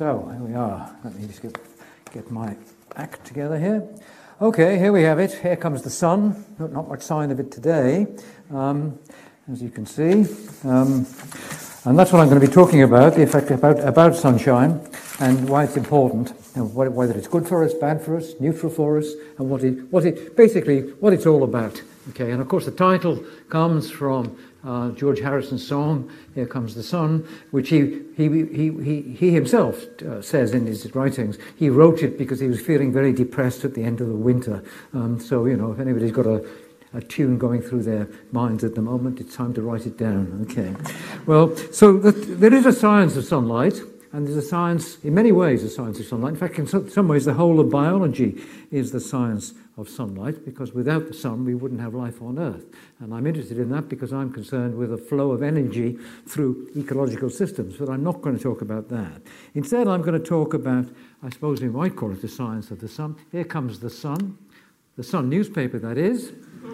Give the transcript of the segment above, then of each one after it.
So, here we are. Let me just get, get my act together here. Okay, here we have it. Here comes the sun. Not, not much sign of it today, um, as you can see. Um, and that's what I'm going to be talking about the effect about, about sunshine and why it's important, and whether it's good for us, bad for us, neutral for us, and what it, what it basically what it's all about. Okay, and of course the title comes from uh, George Harrison's song, Here Comes the Sun, which he, he, he, he, he himself uh, says in his writings. He wrote it because he was feeling very depressed at the end of the winter. Um, so, you know, if anybody's got a, a tune going through their minds at the moment, it's time to write it down. Okay. Well, so the, there is a science of sunlight. And there's a science, in many ways, a science of sunlight. In fact, in some ways, the whole of biology is the science of sunlight, because without the sun, we wouldn't have life on Earth. And I'm interested in that because I'm concerned with the flow of energy through ecological systems. But I'm not going to talk about that. Instead, I'm going to talk about, I suppose we might call it the science of the sun. Here comes the sun, the Sun newspaper, that is.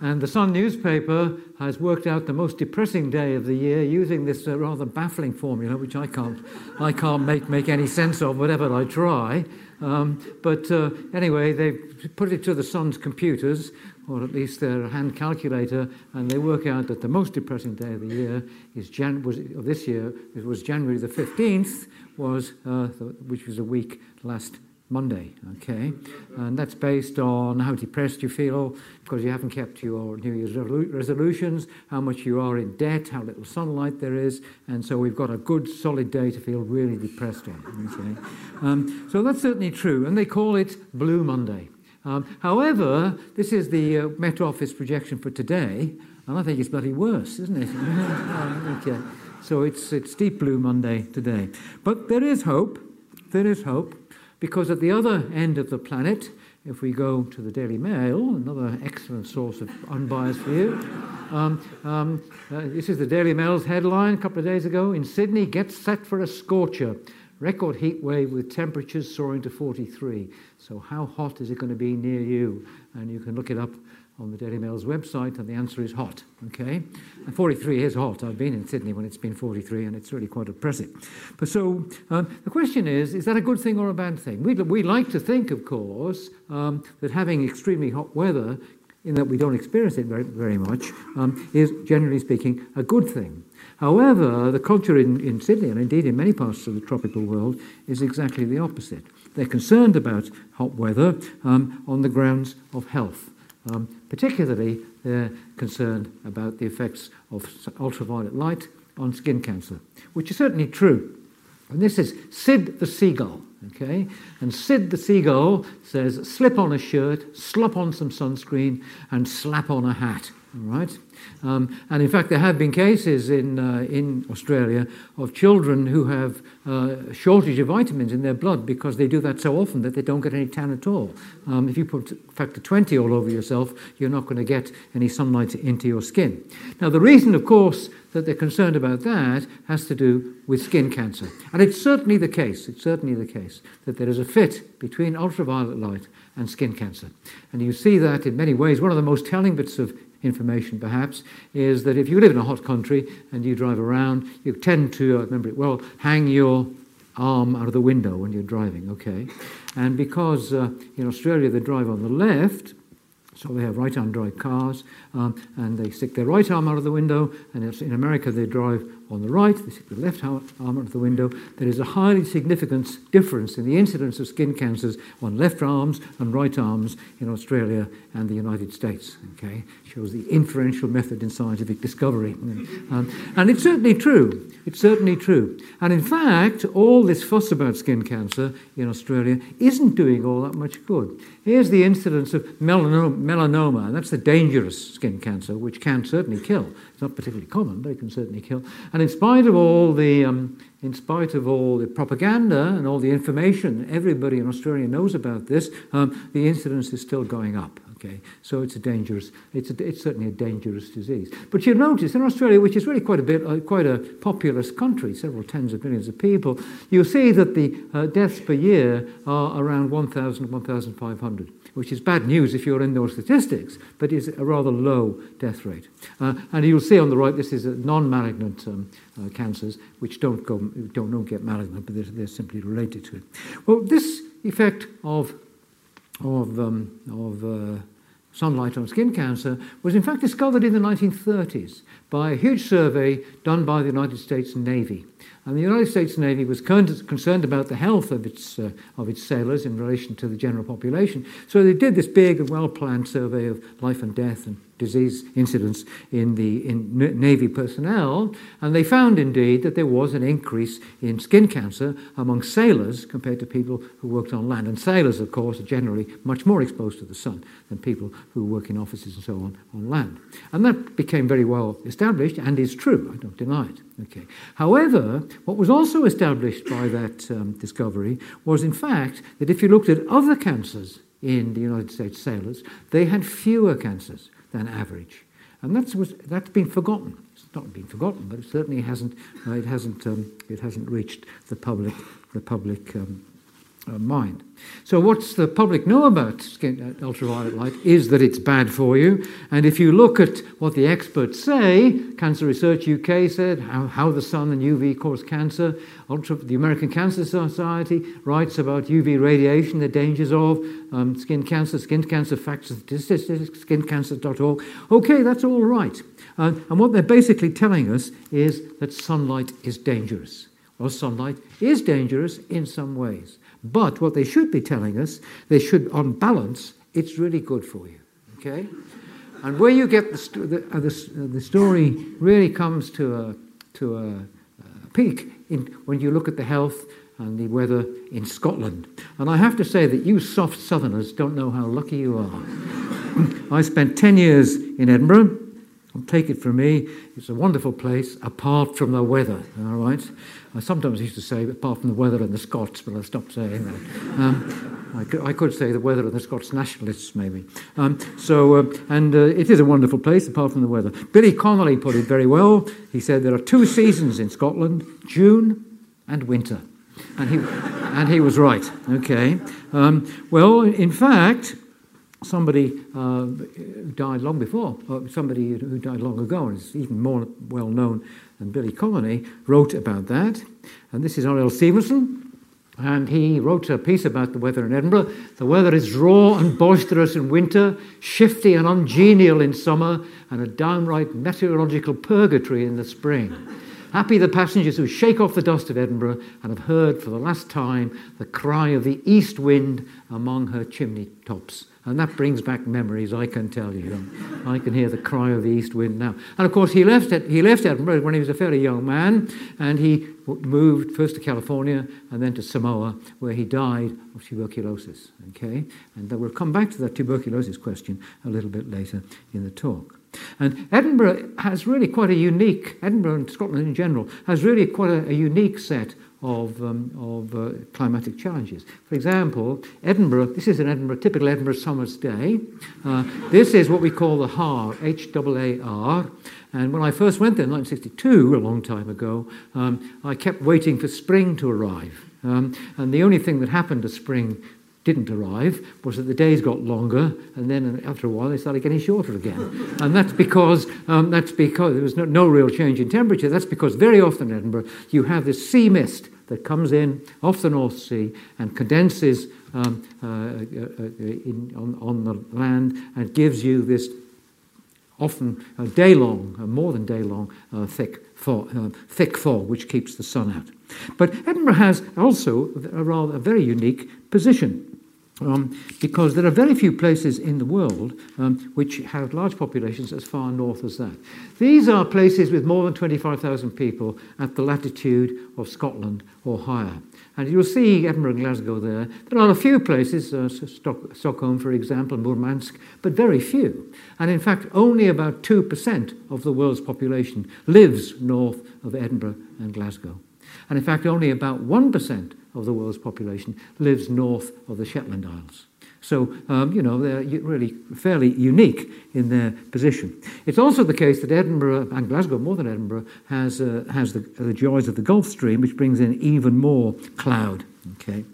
And the Sun newspaper has worked out the most depressing day of the year using this uh, rather baffling formula, which I can't, I can't make, make any sense of, whatever I try. Um, but uh, anyway, they've put it to the Sun's computers, or at least their hand calculator, and they work out that the most depressing day of the year is Jan- was, of this year. It was January the 15th, was, uh, which was a week last Monday, okay? And that's based on how depressed you feel because you haven't kept your New Year's resolutions, how much you are in debt, how little sunlight there is, and so we've got a good solid day to feel really depressed on, okay? Um, so that's certainly true, and they call it Blue Monday. Um, however, this is the uh, Met Office projection for today, and I think it's bloody worse, isn't it? um, okay. So it's, it's Deep Blue Monday today. But there is hope. There is hope. Because at the other end of the planet, if we go to the Daily Mail, another excellent source of unbiased view, um, um, uh, this is the Daily Mail's headline a couple of days ago in Sydney gets set for a scorcher. Record heat wave with temperatures soaring to 43. So, how hot is it going to be near you? And you can look it up on the Daily Mail's website, and the answer is hot. Okay, and 43 is hot. I've been in Sydney when it's been 43, and it's really quite oppressive. But so um, the question is: Is that a good thing or a bad thing? We we like to think, of course, um, that having extremely hot weather, in that we don't experience it very very much, um, is generally speaking a good thing. However, the culture in, in Sydney, and indeed in many parts of the tropical world, is exactly the opposite. They're concerned about hot weather um, on the grounds of health. Um, particularly, they're concerned about the effects of ultraviolet light on skin cancer, which is certainly true. And this is Sid the Seagull, okay? And Sid the Seagull says, slip on a shirt, slop on some sunscreen, and slap on a hat. All right? Um, and in fact, there have been cases in, uh, in Australia of children who have uh, shortage of vitamins in their blood because they do that so often that they don't get any tan at all. Um, if you put factor 20 all over yourself, you're not going to get any sunlight into your skin. Now, the reason, of course, that they're concerned about that has to do with skin cancer. And it's certainly the case, it's certainly the case that there is a fit between ultraviolet light and skin cancer. And you see that in many ways. One of the most telling bits of information perhaps is that if you live in a hot country and you drive around, you tend to, I remember it well, hang your arm out of the window when you're driving, okay? And because uh, in Australia they drive on the left, so they have right arm drive cars, um, and they stick their right arm out of the window, and in America they drive on the right, the left arm of the window. There is a highly significant difference in the incidence of skin cancers on left arms and right arms in Australia and the United States. Okay, shows the inferential method in scientific discovery, um, and it's certainly true. It's certainly true. And in fact, all this fuss about skin cancer in Australia isn't doing all that much good. Here's the incidence of melanoma, melanoma and that's the dangerous skin cancer, which can certainly kill. It's not particularly common, but it can certainly kill. And in spite of all the, um, in spite of all the propaganda and all the information everybody in Australia knows about this, um, the incidence is still going up. Okay, so it's a dangerous, it's, a, it's certainly a dangerous disease. But you'll notice in Australia, which is really quite a bit, uh, quite a populous country, several tens of millions of people, you'll see that the uh, deaths per year are around 1,000, 1,500 which is bad news if you're in those statistics, but is a rather low death rate. Uh, and you'll see on the right, this is non-malignant um, uh, cancers, which don't, go, don't, don't get malignant, but they're, they're simply related to it. Well, this effect of, of, um, of uh, sunlight on skin cancer was in fact discovered in the 1930s by a huge survey done by the United States Navy. And the United States Navy was concerned about the health of its, uh, of its sailors in relation to the general population. So they did this big and well planned survey of life and death and disease incidents in the in Navy personnel, and they found indeed that there was an increase in skin cancer among sailors compared to people who worked on land. And sailors, of course, are generally much more exposed to the sun than people who work in offices and so on on land. And that became very well established and is true, I don't deny it. Okay. However, what was also established by that um, discovery was, in fact, that if you looked at other cancers in the United States sailors, they had fewer cancers than average. And that's, was, that's been forgotten. It's not been forgotten, but it certainly hasn't, uh, it hasn't, um, it hasn't reached the public, the public um, mind. So, what's the public know about uh, ultraviolet light is that it's bad for you. And if you look at what the experts say, Cancer Research UK said how, how the sun and UV cause cancer. Ultra, the American Cancer Society writes about UV radiation, the dangers of um, skin cancer, skin cancer facts statistics, skincancer.org. Okay, that's all right. Uh, and what they're basically telling us is that sunlight is dangerous. Well, sunlight is dangerous in some ways. But what they should be telling us, they should, on balance, it's really good for you. Okay? And where you get the, st- the, uh, the, uh, the, story really comes to a, to a, a peak in, when you look at the health and the weather in Scotland. And I have to say that you soft southerners don't know how lucky you are. I spent 10 years in Edinburgh. Take it from me, it's a wonderful place apart from the weather, all right? I sometimes used to say, apart from the weather and the Scots, but I stopped saying that. Um, I, could, I, could, say the weather and the Scots nationalists, maybe. Um, so, uh, and uh, it is a wonderful place apart from the weather. Billy Connolly put it very well. He said there are two seasons in Scotland June and winter. And he, and he was right, okay. Um, well, in fact, somebody uh, died long before, somebody who died long ago, and is even more well known than Billy Connolly, wrote about that. And this is R.L. Stevenson. And he wrote a piece about the weather in Edinburgh. The weather is raw and boisterous in winter, shifty and ungenial in summer, and a downright meteorological purgatory in the spring. Happy the passengers who shake off the dust of Edinburgh and have heard for the last time the cry of the east wind among her chimney tops. And that brings back memories, I can tell you. I can hear the cry of the east wind now. And of course, he left, he left Edinburgh when he was a fairly young man, and he moved first to California and then to Samoa, where he died of tuberculosis. Okay? And we'll come back to that tuberculosis question a little bit later in the talk. And Edinburgh has really quite a unique, Edinburgh and Scotland in general, has really quite a, a unique set of, um, of uh, climatic challenges. For example, Edinburgh, this is an Edinburgh, typical Edinburgh summer's day. Uh, this is what we call the HAAR, H-A-A-R. And when I first went there in 1962, a long time ago, um, I kept waiting for spring to arrive. Um, and the only thing that happened to spring didn't arrive was that the days got longer, and then after a while they started getting shorter again. and that's because um, that's because there was no, no, real change in temperature. That's because very often in Edinburgh you have this sea mist that comes in off the North Sea and condenses um, uh, uh, uh in, on, on, the land and gives you this often day long, more than day long, uh, thick fog, uh, thick fog, which keeps the sun out. But Edinburgh has also a rather a very unique position. Um, because there are very few places in the world um, which have large populations as far north as that. These are places with more than 25,000 people at the latitude of Scotland or higher. And you'll see Edinburgh and Glasgow there. There are a few places, uh, Stock- Stockholm, for example, Murmansk, but very few. And in fact, only about 2% of the world's population lives north of Edinburgh and Glasgow. And in fact, only about 1% of the world's population lives north of the Shetland Isles. So, um, you know, they're really fairly unique in their position. It's also the case that Edinburgh, and Glasgow more than Edinburgh, has, uh, has the, the joys of the Gulf Stream, which brings in even more cloud. Okay.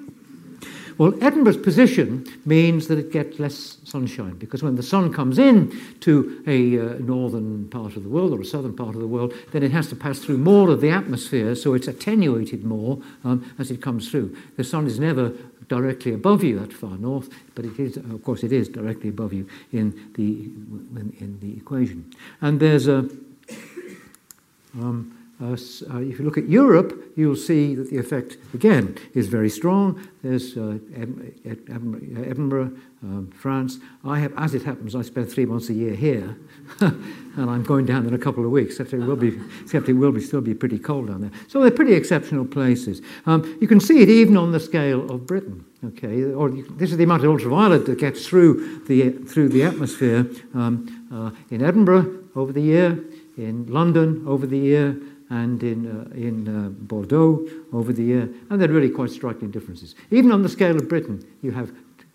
Well, Edinburgh's position means that it gets less sunshine because when the sun comes in to a uh, northern part of the world or a southern part of the world, then it has to pass through more of the atmosphere, so it's attenuated more um, as it comes through. The sun is never directly above you that far north, but it is, of course, it is directly above you in the in, in the equation. And there's a um, uh, uh, if you look at Europe, you'll see that the effect, again, is very strong. There's uh, Edinburgh, um, France. I have, as it happens, I spend three months a year here, and I'm going down in a couple of weeks, except it will be, except it will be, still be pretty cold down there. So they're pretty exceptional places. Um, you can see it even on the scale of Britain. Okay, or you, this is the amount of ultraviolet that gets through the, through the atmosphere um, uh, in Edinburgh over the year, in London over the year, and in, uh, in uh, Bordeaux over the year, and they're really quite striking differences. Even on the scale of Britain, you have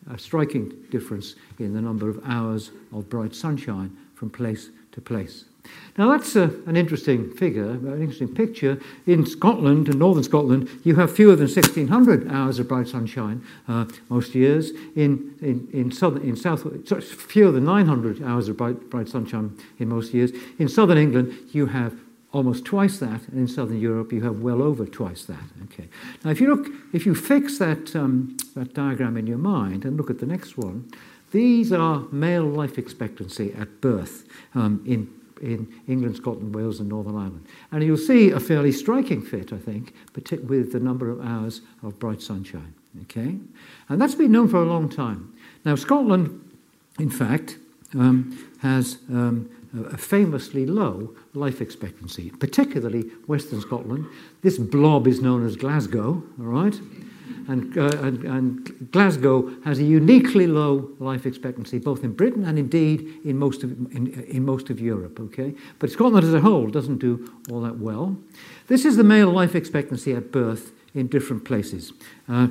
a striking difference in the number of hours of bright sunshine from place to place. Now, that's uh, an interesting figure, an interesting picture. In Scotland, in northern Scotland, you have fewer than 1,600 hours of bright sunshine uh, most years. In, in, in, southern, in south, sorry, fewer than 900 hours of bright, bright sunshine in most years. In southern England, you have almost twice that, and in southern Europe you have well over twice that. Okay. Now, if you look, if you fix that um, that diagram in your mind and look at the next one, these are male life expectancy at birth um, in in England, Scotland, Wales, and Northern Ireland, and you'll see a fairly striking fit, I think, with the number of hours of bright sunshine. Okay, and that's been known for a long time. Now, Scotland, in fact, um, has um, a famously low life expectancy, particularly Western Scotland. This blob is known as Glasgow, all right? And, uh, and, and, Glasgow has a uniquely low life expectancy, both in Britain and indeed in most of, in, in most of Europe. Okay, but Scotland as a whole doesn't do all that well. This is the male life expectancy at birth in different places. Uh,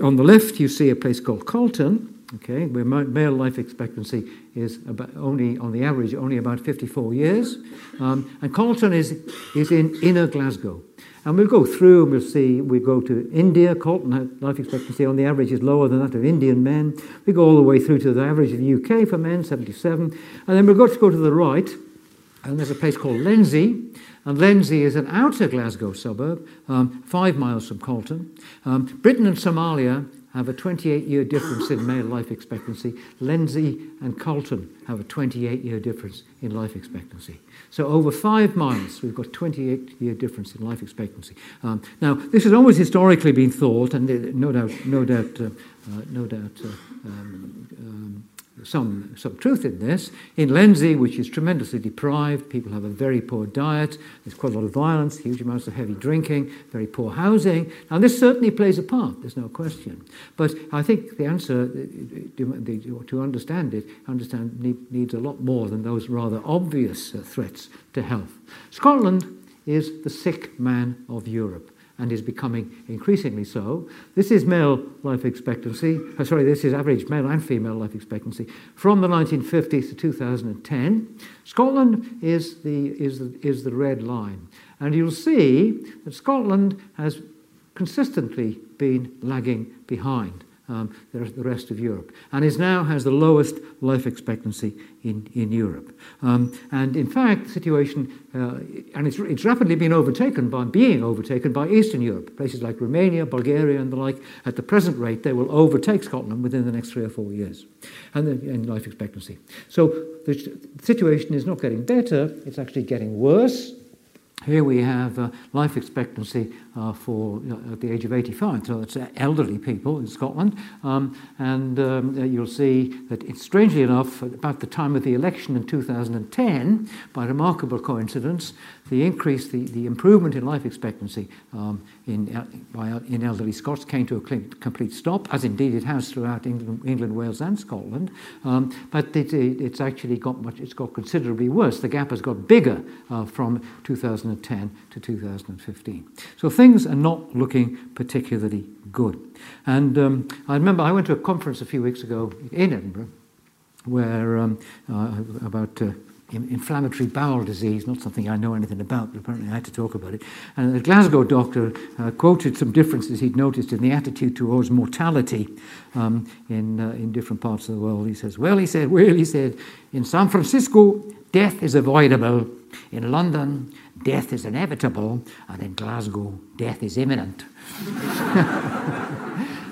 on the left, you see a place called Calton, okay, where male life expectancy is about only, on the average, only about 54 years. Um, and Calton is, is in inner Glasgow. And we'll go through and we'll see, we go to India, Calton life expectancy on the average is lower than that of Indian men. We go all the way through to the average of the UK for men, 77. And then we've got to go to the right, and there's a place called Lenzie. And Lenzie is an outer Glasgow suburb, um, five miles from Calton. Um, Britain and Somalia have a 28 year difference in male life expectancy. Lenzie and Calton have a 28 year difference in life expectancy. So, over five miles, we've got 28 year difference in life expectancy. Um, now, this has always historically been thought, and no doubt, no doubt, uh, uh, no doubt, uh, um, um, some, some truth in this. In Lenzie, which is tremendously deprived, people have a very poor diet, there's quite a lot of violence, huge amounts of heavy drinking, very poor housing. Now, this certainly plays a part, there's no question. But I think the answer to understand it understand, needs a lot more than those rather obvious uh, threats to health. Scotland is the sick man of Europe and is becoming increasingly so. This is male life expectancy, uh, sorry, this is average male and female life expectancy from the 1950s to 2010. Scotland is the, is the, is the red line. And you'll see that Scotland has consistently been lagging behind um, the, rest of Europe, and is now has the lowest life expectancy in, in Europe. Um, and in fact, the situation, uh, and it's, it's rapidly being overtaken by being overtaken by Eastern Europe, places like Romania, Bulgaria, and the like. At the present rate, they will overtake Scotland within the next three or four years, and in life expectancy. So the situation is not getting better; it's actually getting worse. Here we have uh, life expectancy uh, for uh, at the age of 85, so it's elderly people in Scotland. Um, and um, uh, you'll see that strangely enough, about the time of the election in 2010, by remarkable coincidence, the increase, the, the improvement in life expectancy um, in, uh, by, in elderly Scots came to a complete stop, as indeed it has throughout England, England Wales, and Scotland. Um, but it, it, it's actually got much, it's got considerably worse. The gap has got bigger uh, from 2010 to 2015. So things are not looking particularly good. And um, I remember I went to a conference a few weeks ago in Edinburgh where um, uh, about uh, inflammatory bowel disease, not something I know anything about, but apparently I had to talk about it. And the Glasgow doctor uh, quoted some differences he'd noticed in the attitude towards mortality um, in, uh, in different parts of the world. He says, Well, he said, well, he said, in San Francisco, death is avoidable. In London, death is inevitable. And in Glasgow, death is imminent.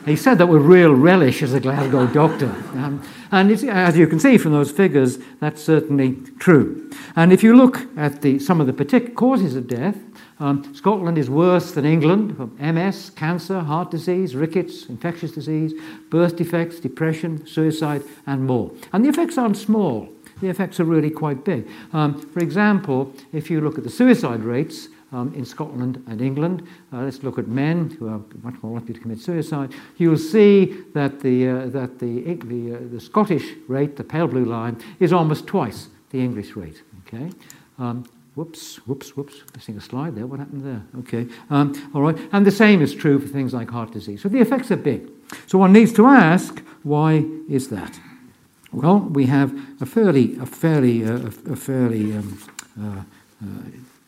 He said that with real relish as a Glasgow doctor. Um, and as you can see from those figures, that's certainly true. And if you look at the, some of the particular causes of death, um, Scotland is worse than England MS, cancer, heart disease, rickets, infectious disease, birth defects, depression, suicide, and more. And the effects aren't small, the effects are really quite big. Um, for example, if you look at the suicide rates, um, in Scotland and England. Uh, let's look at men who are much more likely to commit suicide. You'll see that the, uh, that the, the, uh, the Scottish rate, the pale blue line, is almost twice the English rate. Okay? Um, whoops, whoops, whoops, missing a slide there. What happened there? Okay. Um, all right. And the same is true for things like heart disease. So the effects are big. So one needs to ask, why is that? Well, we have a fairly, a fairly, uh, a fairly um, uh, uh,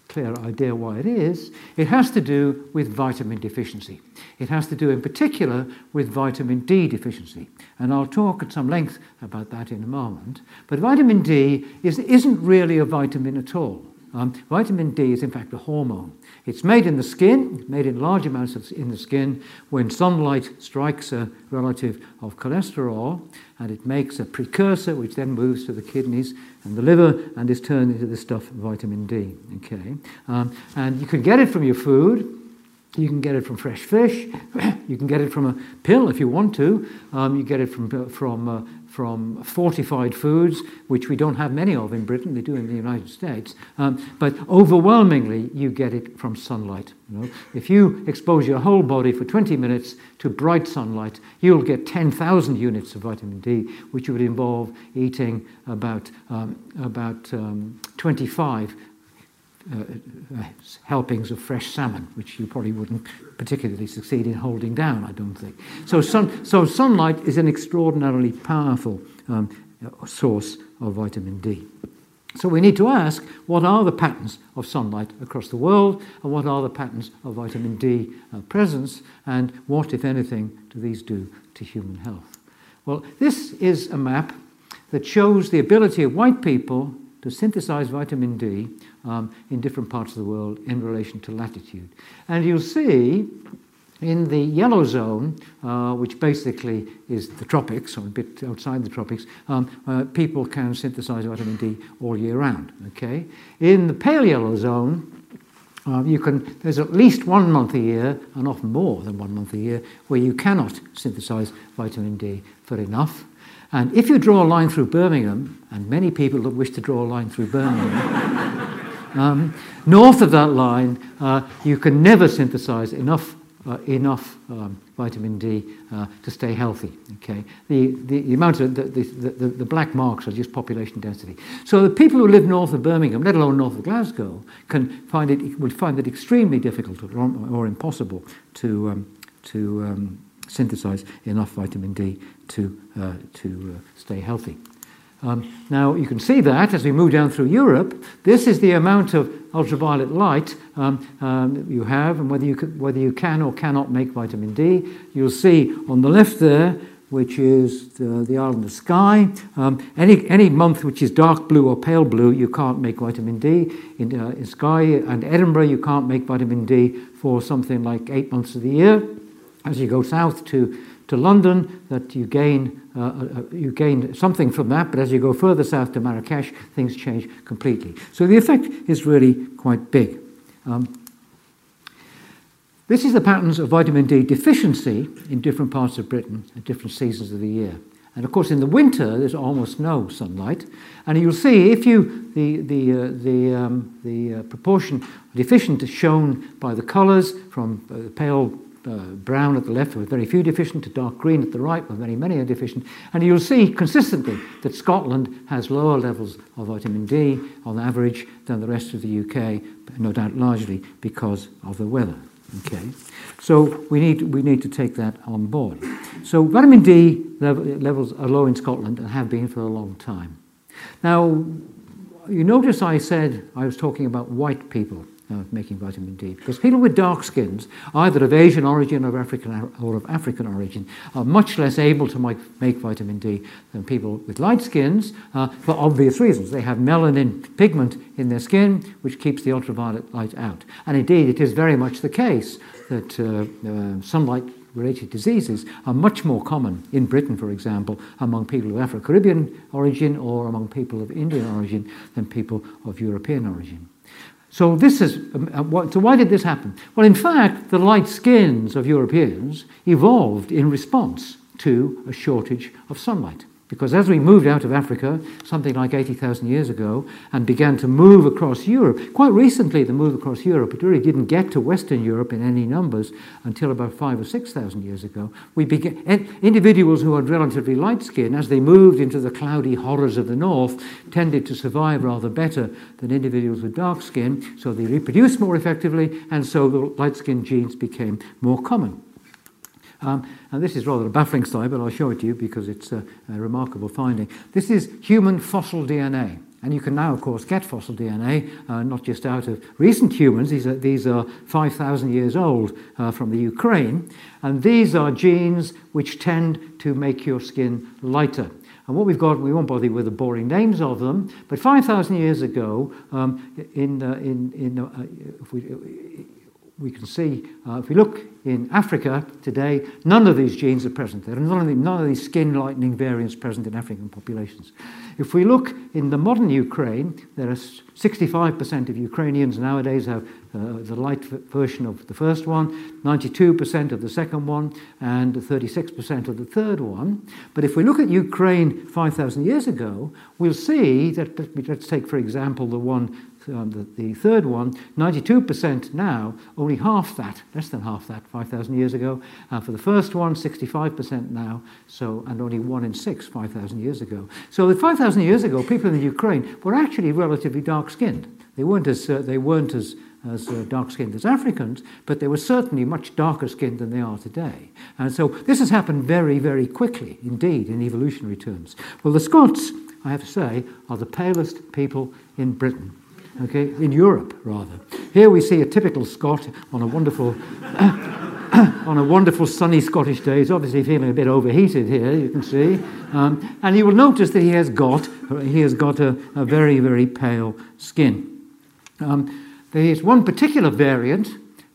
clear idea why it is, it has to do with vitamin deficiency. It has to do in particular with vitamin D deficiency. And I'll talk at some length about that in a moment. But vitamin D is, isn't really a vitamin at all. Um, vitamin D is in fact a hormone. It's made in the skin, made in large amounts in the skin when sunlight strikes a relative of cholesterol, and it makes a precursor which then moves to the kidneys and the liver and is turned into the stuff vitamin D. Okay, um, and you can get it from your food. You can get it from fresh fish. you can get it from a pill if you want to. Um, you get it from from uh, from fortified foods, which we don't have many of in Britain, they do in the United States. Um, but overwhelmingly, you get it from sunlight. You know? If you expose your whole body for 20 minutes to bright sunlight, you'll get 10,000 units of vitamin D, which would involve eating about, um, about um, 25 uh, uh, helpings of fresh salmon, which you probably wouldn't particularly succeed in holding down, I don't think. So, sun, so sunlight is an extraordinarily powerful um, source of vitamin D. So we need to ask what are the patterns of sunlight across the world and what are the patterns of vitamin D uh, presence and what, if anything, do these do to human health? Well, this is a map that shows the ability of white people to synthesize vitamin D um, in different parts of the world in relation to latitude. And you'll see in the yellow zone, uh, which basically is the tropics, or a bit outside the tropics, um, uh, people can synthesize vitamin D all year round. Okay? In the pale yellow zone, uh, you can, there's at least one month a year, and often more than one month a year, where you cannot synthesize vitamin D for enough. And if you draw a line through Birmingham, and many people that wish to draw a line through Birmingham, um, north of that line, uh, you can never synthesize enough, uh, enough um, vitamin D uh, to stay healthy. Okay? The, the, the amount of the, the, the, the, black marks are just population density. So the people who live north of Birmingham, let alone north of Glasgow, can find it, will find it extremely difficult or, or impossible to, um, to um, synthesize enough vitamin D to, uh, to uh, stay healthy. Um, now, you can see that as we move down through Europe, this is the amount of ultraviolet light um, um, you have, and whether you, can, whether you can or cannot make vitamin D. You'll see on the left there, which is the, the island of Skye. Um, any, any month which is dark blue or pale blue, you can't make vitamin D. In, uh, in Skye and Edinburgh, you can't make vitamin D for something like eight months of the year. As you go south to, to London, that you gain, uh, uh, you gain something from that, but as you go further south to Marrakesh, things change completely. So the effect is really quite big. Um, this is the patterns of vitamin D deficiency in different parts of Britain at different seasons of the year. And of course, in the winter, there's almost no sunlight. And you'll see if you, the, the, uh, the, um, the uh, proportion deficient is shown by the colours from uh, pale uh, brown at the left with very few deficient to dark green at the right with many, many are deficient. And you'll see consistently that Scotland has lower levels of vitamin D on average than the rest of the UK, no doubt largely because of the weather. Okay, so we need, we need to take that on board. So vitamin D levels are low in Scotland and have been for a long time. Now, you notice I said I was talking about white people uh, making vitamin D because people with dark skins, either of Asian origin or African or of African origin, are much less able to make, make vitamin D than people with light skins uh, for obvious reasons. They have melanin pigment in their skin which keeps the ultraviolet light out. And indeed, it is very much the case that uh, uh sunlight related diseases are much more common in Britain, for example, among people of Afro Caribbean origin or among people of Indian origin than people of European origin. So, this is, um, uh, so why did this happen? Well, in fact, the light skins of Europeans evolved in response to a shortage of sunlight. Because as we moved out of Africa, something like 80,000 years ago, and began to move across Europe, quite recently the move across Europe, it really didn't get to Western Europe in any numbers until about five or 6,000 years ago. We began, individuals who had relatively light skin, as they moved into the cloudy horrors of the north, tended to survive rather better than individuals with dark skin, so they reproduced more effectively, and so the light skin genes became more common. Um, and this is rather a baffling slide, but I'll show it to you because it's a, a remarkable finding. This is human fossil DNA. And you can now, of course, get fossil DNA, uh, not just out of recent humans. These are, these are 5,000 years old uh, from the Ukraine. And these are genes which tend to make your skin lighter. And what we've got, we won't bother with the boring names of them, but 5,000 years ago, um, in, uh, in, in, uh, if we, we can see, uh, if we look in Africa today, none of these genes are present. There none of, the, none of these skin lightening variants present in African populations. If we look in the modern Ukraine, there are 65% of Ukrainians nowadays have uh, the light version of the first one, 92% of the second one, and 36% of the third one. But if we look at Ukraine 5,000 years ago, we'll see that, let's take, for example, the one um, the, the, third one, 92% now, only half that, less than half that 5,000 years ago. Uh, for the first one, 65% now, so, and only one in six 5,000 years ago. So 5,000 years ago, people in the Ukraine were actually relatively dark-skinned. They weren't as, uh, they weren't as, as uh, dark-skinned as Africans, but they were certainly much darker skinned than they are today. And so this has happened very, very quickly, indeed, in evolutionary terms. Well, the Scots, I have to say, are the palest people in Britain okay, in Europe rather. Here we see a typical Scot on a wonderful, on a wonderful sunny Scottish day. He's obviously feeling a bit overheated here, you can see, um, and you will notice that he has got he has got a, a very very pale skin. Um, there is one particular variant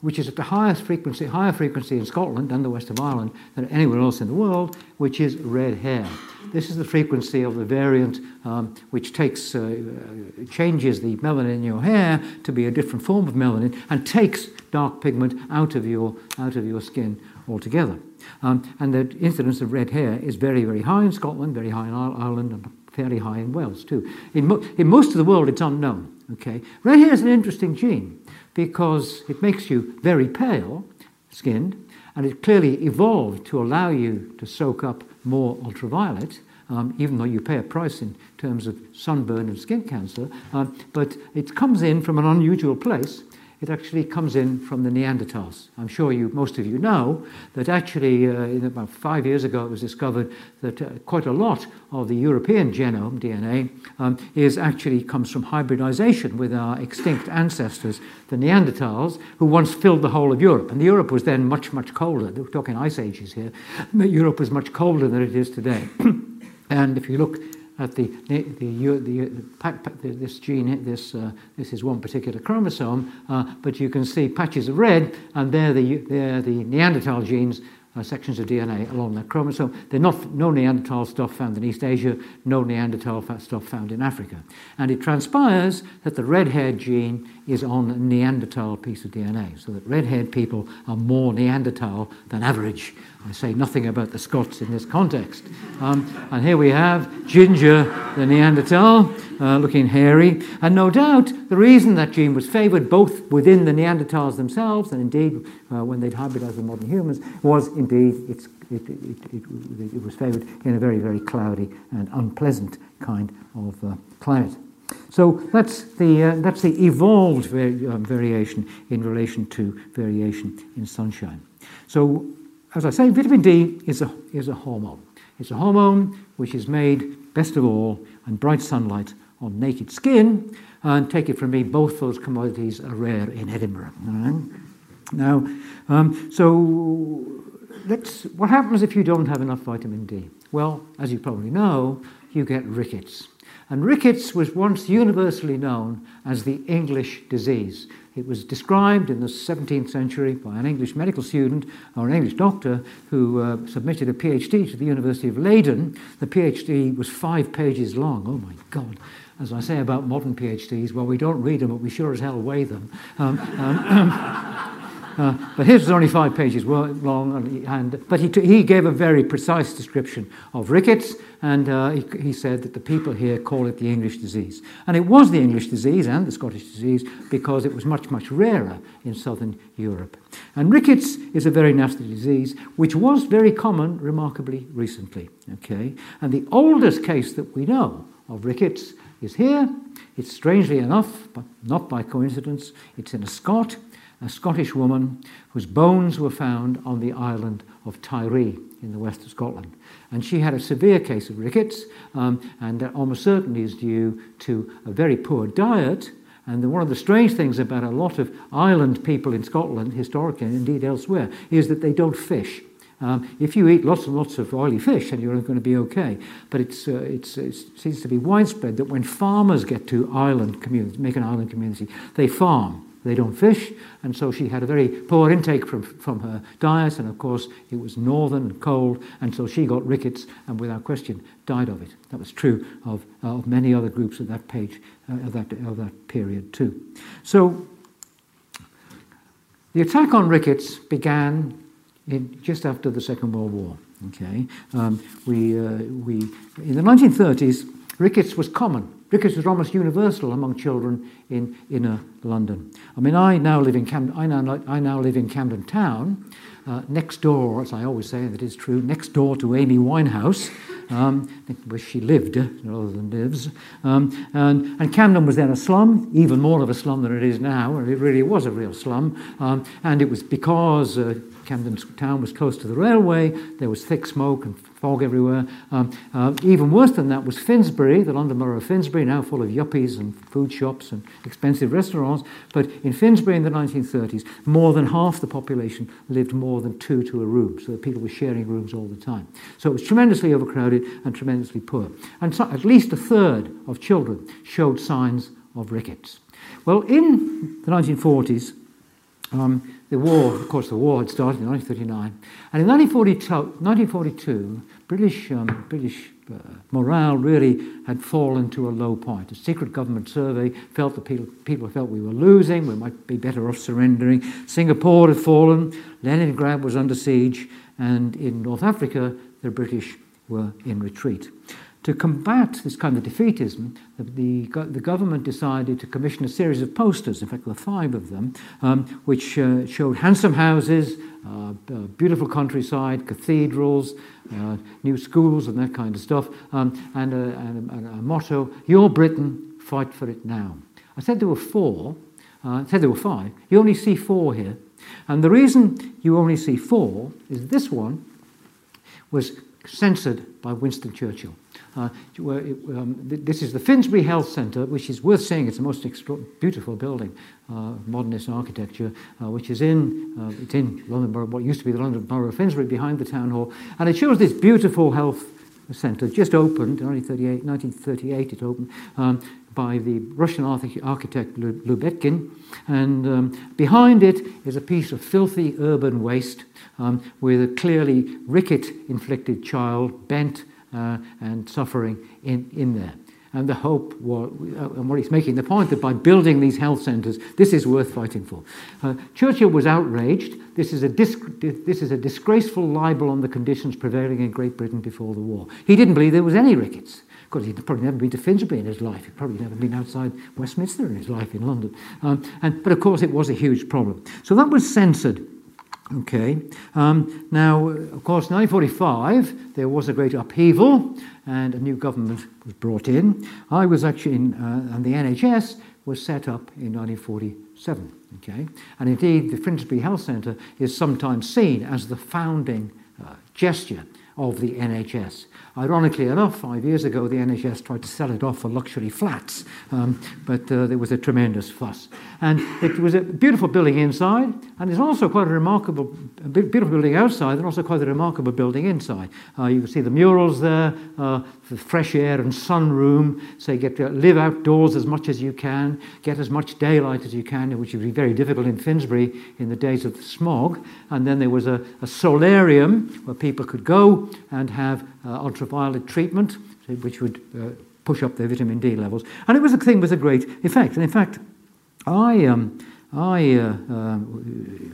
which is at the highest frequency, higher frequency in Scotland and the west of Ireland than anywhere else in the world, which is red hair. This is the frequency of the variant um, which takes, uh, changes the melanin in your hair to be a different form of melanin and takes dark pigment out of your, out of your skin altogether. Um, and the incidence of red hair is very, very high in Scotland, very high in Ireland, and fairly high in Wales too. In, mo- in most of the world, it's unknown. Okay, red hair is an interesting gene because it makes you very pale skinned, and it clearly evolved to allow you to soak up more ultraviolet. Um, even though you pay a price in terms of sunburn and skin cancer, uh, but it comes in from an unusual place it actually comes in from the Neanderthals. I'm sure you, most of you know that actually, uh, about five years ago, it was discovered that uh, quite a lot of the European genome, DNA, um, is actually comes from hybridization with our extinct ancestors, the Neanderthals, who once filled the whole of Europe. And Europe was then much, much colder. We're talking ice ages here. Europe was much colder than it is today. and if you look at the, the, the, the this gene, this, uh, this is one particular chromosome, uh, but you can see patches of red, and they're the, they're the Neanderthal genes uh, sections of DNA along that chromosome. They're not no Neanderthal stuff found in East Asia, no Neanderthal stuff found in Africa. And it transpires that the red-haired gene is on a Neanderthal piece of DNA, so that red-haired people are more Neanderthal than average. I say nothing about the Scots in this context. Um, and here we have Ginger, the Neanderthal, uh, looking hairy. And no doubt the reason that gene was favoured both within the Neanderthals themselves and indeed uh, when they'd hybridized with modern humans was indeed it, it, it, it, was favoured in a very, very cloudy and unpleasant kind of uh, climate. So that's the, uh, that's the evolved um, variation in relation to variation in sunshine. So, as I say, vitamin D is a, is a hormone. It's a hormone which is made, best of all, in bright sunlight on naked skin. And take it from me, both those commodities are rare in Edinburgh. Now, um, so let's, what happens if you don't have enough vitamin D? Well, as you probably know, you get rickets. And rickets was once universally known as the English disease. It was described in the 17th century by an English medical student or an English doctor who uh, submitted a PhD to the University of Leiden. The PhD was five pages long. Oh my God. As I say about modern PhDs, well, we don't read them, but we sure as hell weigh them. Um, um, Uh, but his was only five pages long, and, and but he, t- he gave a very precise description of rickets, and uh, he, he, said that the people here call it the English disease. And it was the English disease and the Scottish disease because it was much, much rarer in southern Europe. And rickets is a very nasty disease, which was very common remarkably recently. Okay? And the oldest case that we know of rickets is here. It's strangely enough, but not by coincidence, it's in a Scot a Scottish woman whose bones were found on the island of Tiree in the west of Scotland. And she had a severe case of rickets, um, and that almost certainly is due to a very poor diet. And one of the strange things about a lot of island people in Scotland, historically and indeed elsewhere, is that they don't fish. Um, if you eat lots and lots of oily fish, then you're going to be okay. But it's, uh, it's, it seems to be widespread that when farmers get to island communities, make an island community, they farm. They don't fish, and so she had a very poor intake from, from her diet, and of course it was northern and cold, and so she got rickets and without question died of it. That was true of, uh, of many other groups of that page, uh, of, that, of that period too. So the attack on rickets began in, just after the Second World War. Okay, um, we, uh, we, in the 1930s, rickets was common Rickets was almost universal among children in inner London. I mean, I now live in Camden, I now, I now live in Camden Town, uh, next door, as I always say, and it is true, next door to Amy Winehouse, um, where she lived rather than lives. Um, and, and Camden was then a slum, even more of a slum than it is now, and it really was a real slum. Um, and it was because uh, Camden town was close to the railway, there was thick smoke and fog everywhere. Um, uh, even worse than that was Finsbury, the London borough of Finsbury, now full of yuppies and food shops and expensive restaurants. But in Finsbury in the 1930s, more than half the population lived more than two to a room, so people were sharing rooms all the time. So it was tremendously overcrowded and tremendously poor. And so at least a third of children showed signs of rickets. Well, in the 1940s, um, the war, of course, the war had started in 1939. And in 1942, 1942 British, um, British uh, morale really had fallen to a low point. A secret government survey felt that people, people felt we were losing, we might be better off surrendering. Singapore had fallen, Leningrad was under siege, and in North Africa, the British were in retreat. To combat this kind of defeatism, the, the, the, government decided to commission a series of posters, in fact, there were five of them, um, which uh, showed handsome houses, uh, beautiful countryside, cathedrals, uh, new schools, and that kind of stuff, um, and, a, and, a, and, a, motto Your Britain, fight for it now. I said there were four, uh, I said there were five. You only see four here. And the reason you only see four is this one was censored by Winston Churchill. Uh, um, this is the Finsbury Health Centre, which is worth saying. It's the most beautiful building, uh, modernist architecture, uh, which is in uh, it's in London Borough, what used to be the London Borough of Finsbury, behind the town hall, and it shows this beautiful health centre just opened in 1938. It opened. Um, by the Russian architect Lubetkin, and um, behind it is a piece of filthy urban waste um, with a clearly ricket inflicted child bent and suffering in, in there. And the hope, was, uh, and what he's making the point that by building these health centres, this is worth fighting for. Uh, Churchill was outraged. This is, a this is a disgraceful libel on the conditions prevailing in Great Britain before the war. He didn't believe there was any rickets. Because he'd probably never been to Finsbury in his life. He'd probably never been outside Westminster in his life in London. Um, and, but of course, it was a huge problem. So that was censored. Okay. Um, now, of course, 1945, there was a great upheaval and a new government was brought in. I was actually in, uh, and the NHS was set up in 1947. Okay. And indeed, the Finsbury Health Centre is sometimes seen as the founding uh, gesture of the NHS. Ironically enough, five years ago, the NHS tried to sell it off for luxury flats, um, but uh, there was a tremendous fuss. And it was a beautiful building inside, and it's also quite a remarkable, a beautiful building outside, and also quite a remarkable building inside. Uh, you can see the murals there, uh, the fresh air and sun room, so you get to live outdoors as much as you can, get as much daylight as you can, which would be very difficult in Finsbury in the days of the smog. And then there was a, a solarium where people could go and have uh, ultraviolet treatment, which would uh, push up their vitamin D levels. And it was a thing with a great effect. And in fact, I, um, I uh, uh,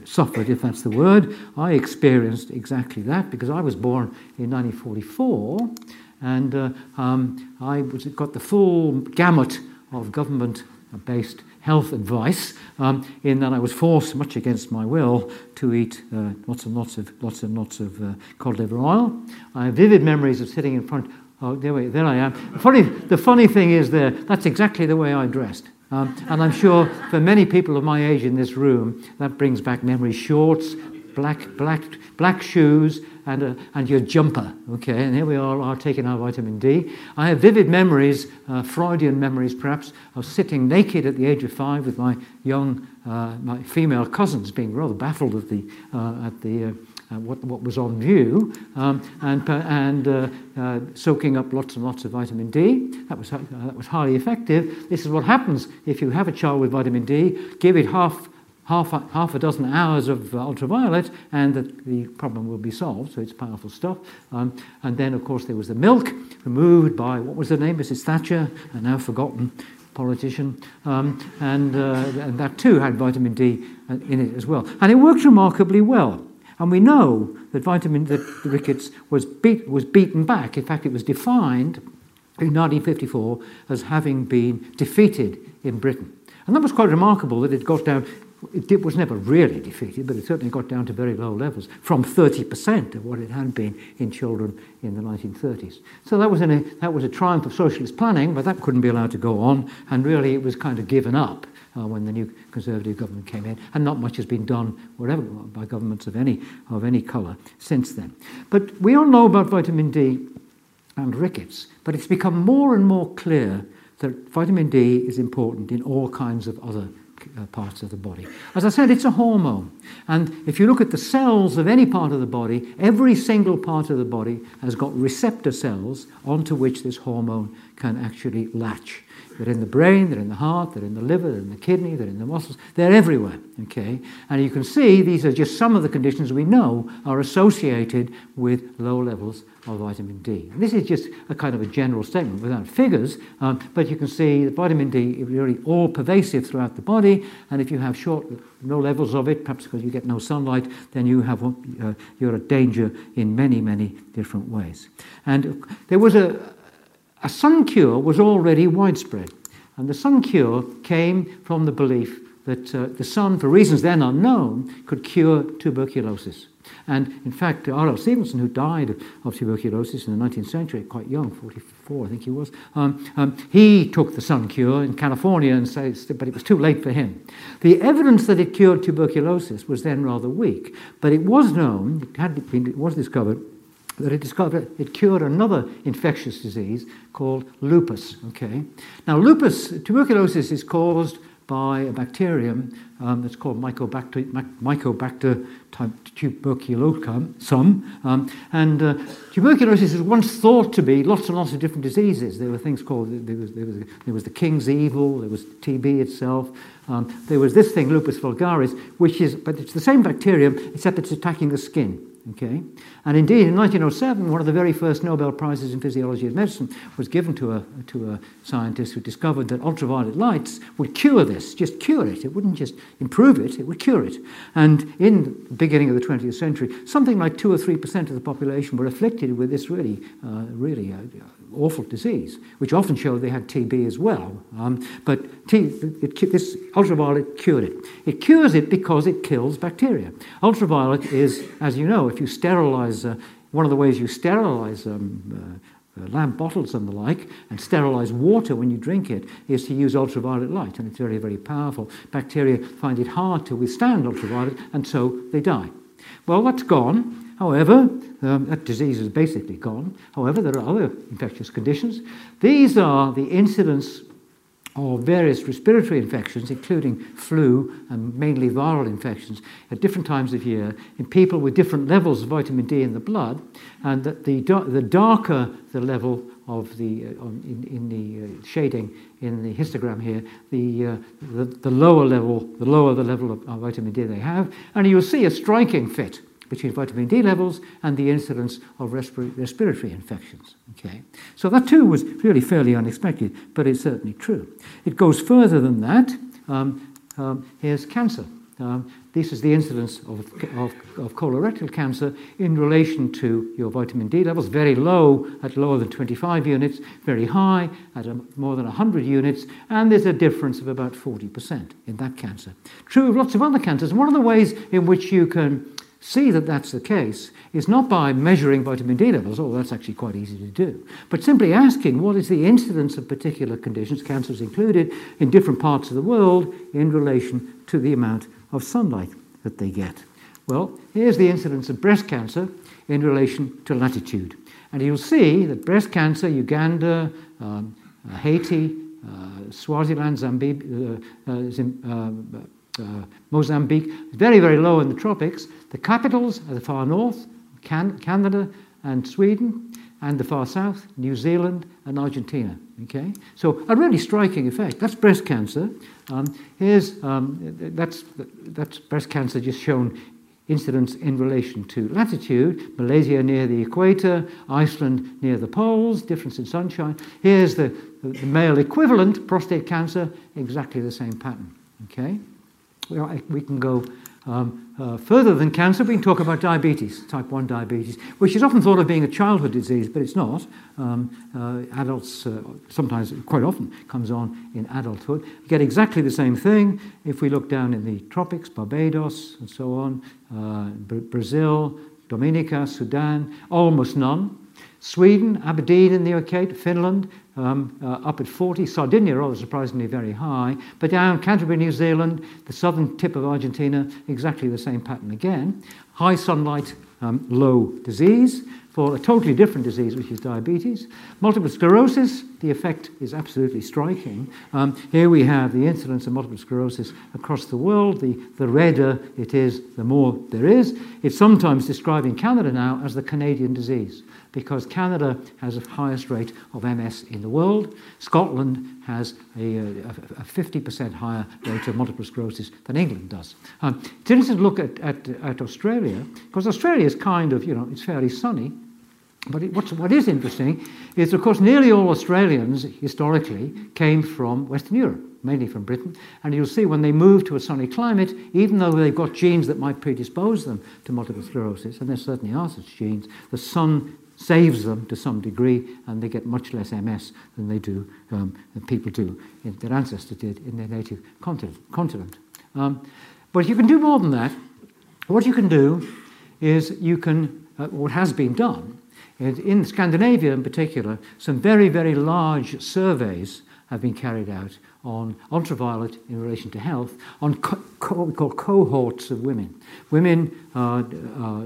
suffered, if that's the word. I experienced exactly that because I was born in 1944 and uh, um, I was, got the full gamut of government based health advice um, in that I was forced, much against my will, to eat uh, lots and lots of lots and lots of uh, cod liver oil. I have vivid memories of sitting in front. Oh, there, we, there I am. Funny, the funny thing is, there that's exactly the way I dressed. Um, and I'm sure for many people of my age in this room, that brings back memories. Shorts, black, black, black shoes, and, a, and your jumper. Okay, and here we all are taking our vitamin D. I have vivid memories, uh, Freudian memories perhaps, of sitting naked at the age of five with my young, uh, my female cousins, being rather baffled at the, uh, at the uh, uh, what, what was on view, um, and, and uh, uh, soaking up lots and lots of vitamin D. That was, that was highly effective. This is what happens if you have a child with vitamin D, give it half half a, half a dozen hours of uh, ultraviolet, and the, the, problem will be solved. So it's powerful stuff. Um, and then, of course, there was the milk removed by what was the name, Mrs. Thatcher, a now forgotten politician, um, and, uh, and that too had vitamin D uh, in it as well. And it worked remarkably well. And we know that vitamin that rickets was beat, was beaten back. In fact, it was defined in 1954 as having been defeated in Britain. And that was quite remarkable that it got down it was never really defeated, but it certainly got down to very low levels, from 30% of what it had been in children in the 1930s. So that was, a, that was a triumph of socialist planning, but that couldn't be allowed to go on, and really it was kind of given up uh, when the new Conservative government came in, and not much has been done whatever by governments of any, of any colour since then. But we all know about vitamin D and rickets, but it's become more and more clear that vitamin D is important in all kinds of other uh, parts of the body. As I said, it's a hormone. And if you look at the cells of any part of the body, every single part of the body has got receptor cells onto which this hormone can actually latch. They're in the brain, they're in the heart, they're in the liver, they're in the kidney, they're in the muscles, they're everywhere. Okay? And you can see these are just some of the conditions we know are associated with low levels of vitamin D. And this is just a kind of a general statement without figures, um, but you can see that vitamin D is really all pervasive throughout the body, and if you have short, low levels of it, perhaps because you get no sunlight, then you have, uh, you're at danger in many, many different ways. And there was a, a sun cure was already widespread. And the sun cure came from the belief that uh, the sun, for reasons then unknown, could cure tuberculosis. And in fact, R.L. Stevenson, who died of tuberculosis in the 19th century, quite young, 44, I think he was, um, um, he took the sun cure in California, and says, but it was too late for him. The evidence that it cured tuberculosis was then rather weak, but it was known, it, had been, it was discovered that it discovered it cured another infectious disease called lupus. Okay, now lupus tuberculosis is caused by a bacterium um, that's called Mycobacter, Mycobacter tuberculosum. Um, and uh, tuberculosis was once thought to be lots and lots of different diseases. There were things called, there was, there was, there was the king's evil, there was TB itself, um, there was this thing, lupus vulgaris, which is, but it's the same bacterium, except it's attacking the skin. Okay? And indeed, in 1907, one of the very first Nobel Prizes in Physiology of Medicine was given to a, to a scientist who discovered that ultraviolet lights would cure this, just cure it. It wouldn't just improve it, it would cure it. And in the beginning of the 20th century, something like 2 or 3% of the population were afflicted with this really, uh, really uh, awful disease, which often showed they had TB as well. Um, but T, it, this ultraviolet cured it. It cures it because it kills bacteria. Ultraviolet is, as you know, if you sterilize, uh, one of the ways you sterilize um, uh, uh, lamp bottles and the like, and sterilize water when you drink it, is to use ultraviolet light, and it's very, very powerful. Bacteria find it hard to withstand ultraviolet, and so they die. Well, that's gone. However, um, that disease is basically gone. However, there are other infectious conditions. These are the incidence of various respiratory infections, including flu and mainly viral infections, at different times of year in people with different levels of vitamin D in the blood, and that the, the darker the level of the, uh, in, in, the uh, shading in the histogram here, the, uh, the, the, lower level, the lower the level of, of vitamin D they have, and you'll see a striking fit between vitamin D levels and the incidence of respiratory infections. Okay? So that too was really fairly unexpected, but it's certainly true. It goes further than that. Um, um, here's cancer. Um, this is the incidence of, of, of, colorectal cancer in relation to your vitamin D levels. Very low at lower than 25 units, very high at a, more than 100 units, and there's a difference of about 40% in that cancer. True of lots of other cancers. And one of the ways in which you can see that that's the case is not by measuring vitamin D levels, although that's actually quite easy to do, but simply asking what is the incidence of particular conditions, cancers included, in different parts of the world in relation to the amount of sunlight that they get. Well, here's the incidence of breast cancer in relation to latitude. And you'll see that breast cancer, Uganda, um, uh, Haiti, uh, Swaziland, Zambia, uh, uh Zim, uh, Mozambique, very, very low in the tropics. The capitals are the far north, Can- Canada and Sweden, and the far south, New Zealand and Argentina. Okay, so a really striking effect. That's breast cancer. Um, here's um, that's that's breast cancer just shown incidence in relation to latitude. Malaysia near the equator, Iceland near the poles, difference in sunshine. Here's the, the male equivalent, prostate cancer, exactly the same pattern. Okay we can go um, uh, further than cancer, we can talk about diabetes, type 1 diabetes, which is often thought of being a childhood disease, but it's not. Um, uh, adults, uh, sometimes, quite often, comes on in adulthood. We get exactly the same thing if we look down in the tropics, Barbados, and so on, uh, Brazil, Dominica, Sudan, almost none. Sweden, Aberdeen in the UK, Finland, um, uh, up at 40. Sardinia, rather surprisingly, very high. But down Canterbury, New Zealand, the southern tip of Argentina, exactly the same pattern again. High sunlight, um, low disease for a totally different disease, which is diabetes. Multiple sclerosis, the effect is absolutely striking. Um, here we have the incidence of multiple sclerosis across the world. The, the redder it is, the more there is. It's sometimes described in Canada now as the Canadian disease because Canada has the highest rate of MS in the world. Scotland has a, a, a 50% higher rate of multiple sclerosis than England does. Um, it's interesting to look at, at, at Australia, because Australia is kind of, you know, it's fairly sunny. But it, what's, what is interesting is, of course, nearly all Australians historically came from Western Europe, mainly from Britain. And you'll see when they move to a sunny climate, even though they've got genes that might predispose them to multiple sclerosis, and there certainly are such genes, the sun saves them to some degree, and they get much less MS than they do, um, than people do, in, their ancestors did in their native continent. Um, but you can do more than that. What you can do is you can, uh, what has been done, in Scandinavia in particular, some very, very large surveys have been carried out on ultraviolet in relation to health, on what we call cohorts of women. Women uh, uh,